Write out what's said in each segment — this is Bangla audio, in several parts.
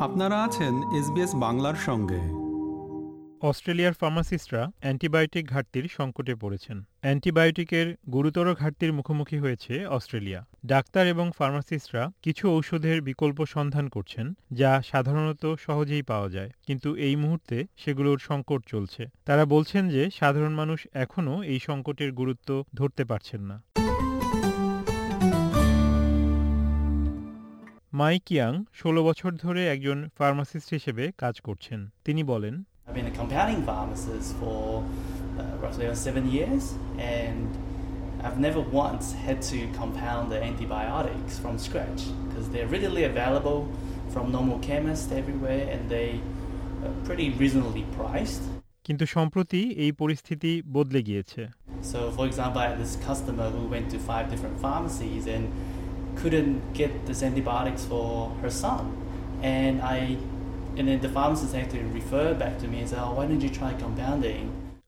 আপনারা আছেন এসবিএস বাংলার সঙ্গে। অস্ট্রেলিয়ার ফার্মাসিস্টরা অ্যান্টিবায়োটিক ঘাটতির সংকটে পড়েছেন। অ্যান্টিবায়োটিকের গুরুতর ঘাটতির মুখোমুখি হয়েছে অস্ট্রেলিয়া। ডাক্তার এবং ফার্মাসিস্টরা কিছু ঔষধের বিকল্প সন্ধান করছেন, যা সাধারণত সহজেই পাওয়া যায়, কিন্তু এই মুহূর্তে সেগুলোর সংকট চলছে। তারা বলছেন যে সাধারণ মানুষ এখনও এই সংকটের গুরুত্ব ধরতে পারছেন না। মাইক ইয়াং ষোলো বছর ধরে একজন ফার্মাসিস্ট হিসেবে কাজ করছেন তিনি বলেন I've been a compounding pharmacist for uh, roughly seven years, and I've never once had to compound the antibiotics from scratch because they're readily available from normal chemists everywhere, and they are pretty reasonably priced. কিন্তু সম্প্রতি এই পরিস্থিতি বদলে গিয়েছে So, for example, I had this customer who went to five different pharmacies and couldn't get this antibiotics for her son, and I, and then the pharmacist had to refer back to me and say, "Oh, why don't you try compounding?"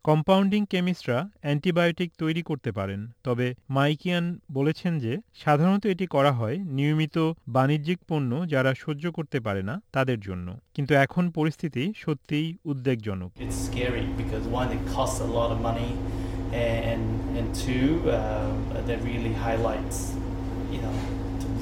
Compounding কেমিস্টরা antibiotic তৈরি করতে পারেন তবে মাইকিয়ান বলেছেন যে সাধারণত এটি করা হয় নিয়মিত বাণিজ্যিক পণ্য যারা সহ্য করতে পারে না তাদের জন্য কিন্তু এখন পরিস্থিতি সত্যিই উদ্বেগজনক It's scary because one, it costs a lot of money, and and two, um, that really highlights, you know,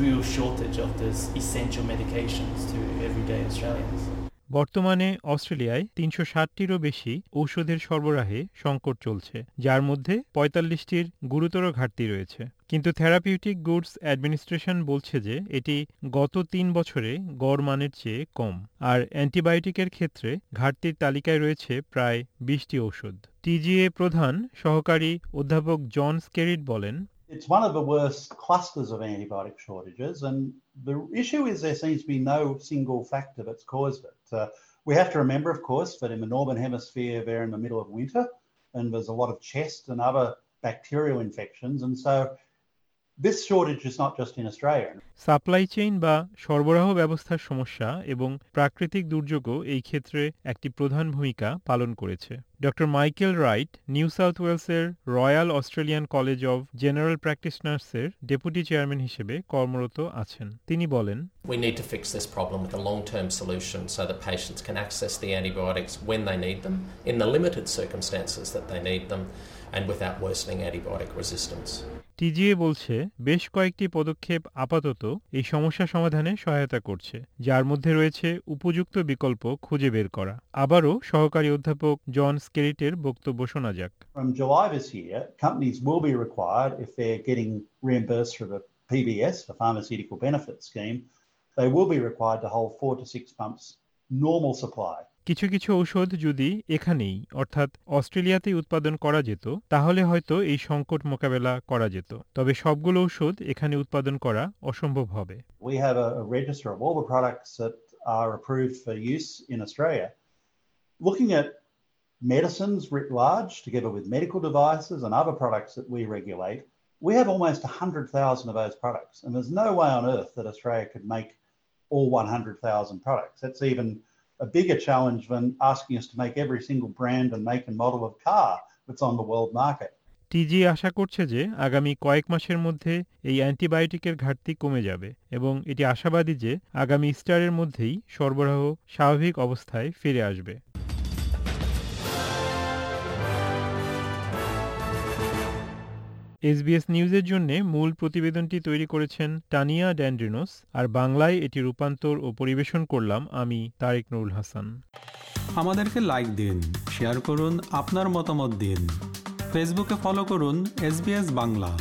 real shortage of this essential medications to everyday Australians. বর্তমানে অস্ট্রেলিয়ায় তিনশো ষাটটিরও বেশি ঔষধের সরবরাহে সংকট চলছে, যার মধ্যে পঁয়তাল্লিশটির গুরুতর ঘাটতি রয়েছে। কিন্তু থেরাপিউটিক গুডস অ্যাডমিনিস্ট্রেশন বলছে যে, এটি গত তিন বছরে গড় মানের চেয়ে কম। আর অ্যান্টিবায়োটিকের ক্ষেত্রে ঘাটতির তালিকায় রয়েছে প্রায় বিশটি ঔষধ। টিজিএ প্রধান সহকারী অধ্যাপক জন স্কেরিট বলেন It's one of the worst clusters of antibiotic shortages, and the issue is there seems to be no single factor that's caused it. Uh, we have to remember, of course, that in the northern hemisphere they're in the middle of winter, and there's a lot of chest and other bacterial infections, and so supply chain বা সরবরাহ ব্যবস্থার সমস্যা এবং প্রাকৃতিক দুর্যোগও এই ক্ষেত্রে একটি প্রধান ভূমিকা পালন করেছে ড মাইকেল রাইট নিউ সাউথ ওয়েলসের Royal Australian College of General প্র্যাকটিশনার্সের deputy chairman হিসেবে কর্মরত আছেন তিনি বলেন We need to fix this problem with a long term solution so that patients can access the antibiotics when they need them, in the limited circumstances that they need them, and without worsening antibiotic resistance. TGA বলছে বেশ কয়েকটি পদক্ষেপ আপাতত এই সমস্যা সমাধানে সহায়তা করছে যার মধ্যে রয়েছে উপযুক্ত বিকল্প খুঁজে বের করা আবারও সহকারী অধ্যাপক জন স্কেরিটের বক্তব্য শোনা যাক From July this year, companies will be required, if they're getting reimbursed through the PBS, the Pharmaceutical Benefit Scheme, they will be required to hold four to six months normal supply. কিছু কিছু ঔষধ যদি এখানেই অর্থাৎ অস্ট্রেলিয়াতেই উৎপাদন করা যেত তাহলে হয়তো এই সংকট মোকাবেলা করা যেত তবে সবগুলো ঔষধ এখানে উৎপাদন করা অসম্ভব হবে We have a, register of all the products that are approved for use in Australia. Looking at medicines writ large, together with medical devices and other products that we regulate, we have almost 100,000 of those products. And there's no way on earth that Australia could make all 100,000 products. That's even a bigger challenge than asking us to make every single brand and make and model of car that's on the world market. টিজি আশা করছে যে আগামী কয়েক মাসের মধ্যে এই অ্যান্টিবায়োটিকের ঘাটতি কমে যাবে এবং এটি আশাবাদী যে আগামী ইস্টারের মধ্যেই সরবরাহ স্বাভাবিক অবস্থায় ফিরে আসবে এসবিএস নিউজের জন্য মূল প্রতিবেদনটি তৈরি করেছেন টানিয়া ড্যান্ড্রিনোস, আর বাংলায় এটি রূপান্তর ও পরিবেশন করলাম আমি, তারেক নুরুল হাসান। আমাদেরকে লাইক দিন শেয়ার করুন, আপনার মতামত দিন। ফেসবুকে ফলো করুন এস বাংলা।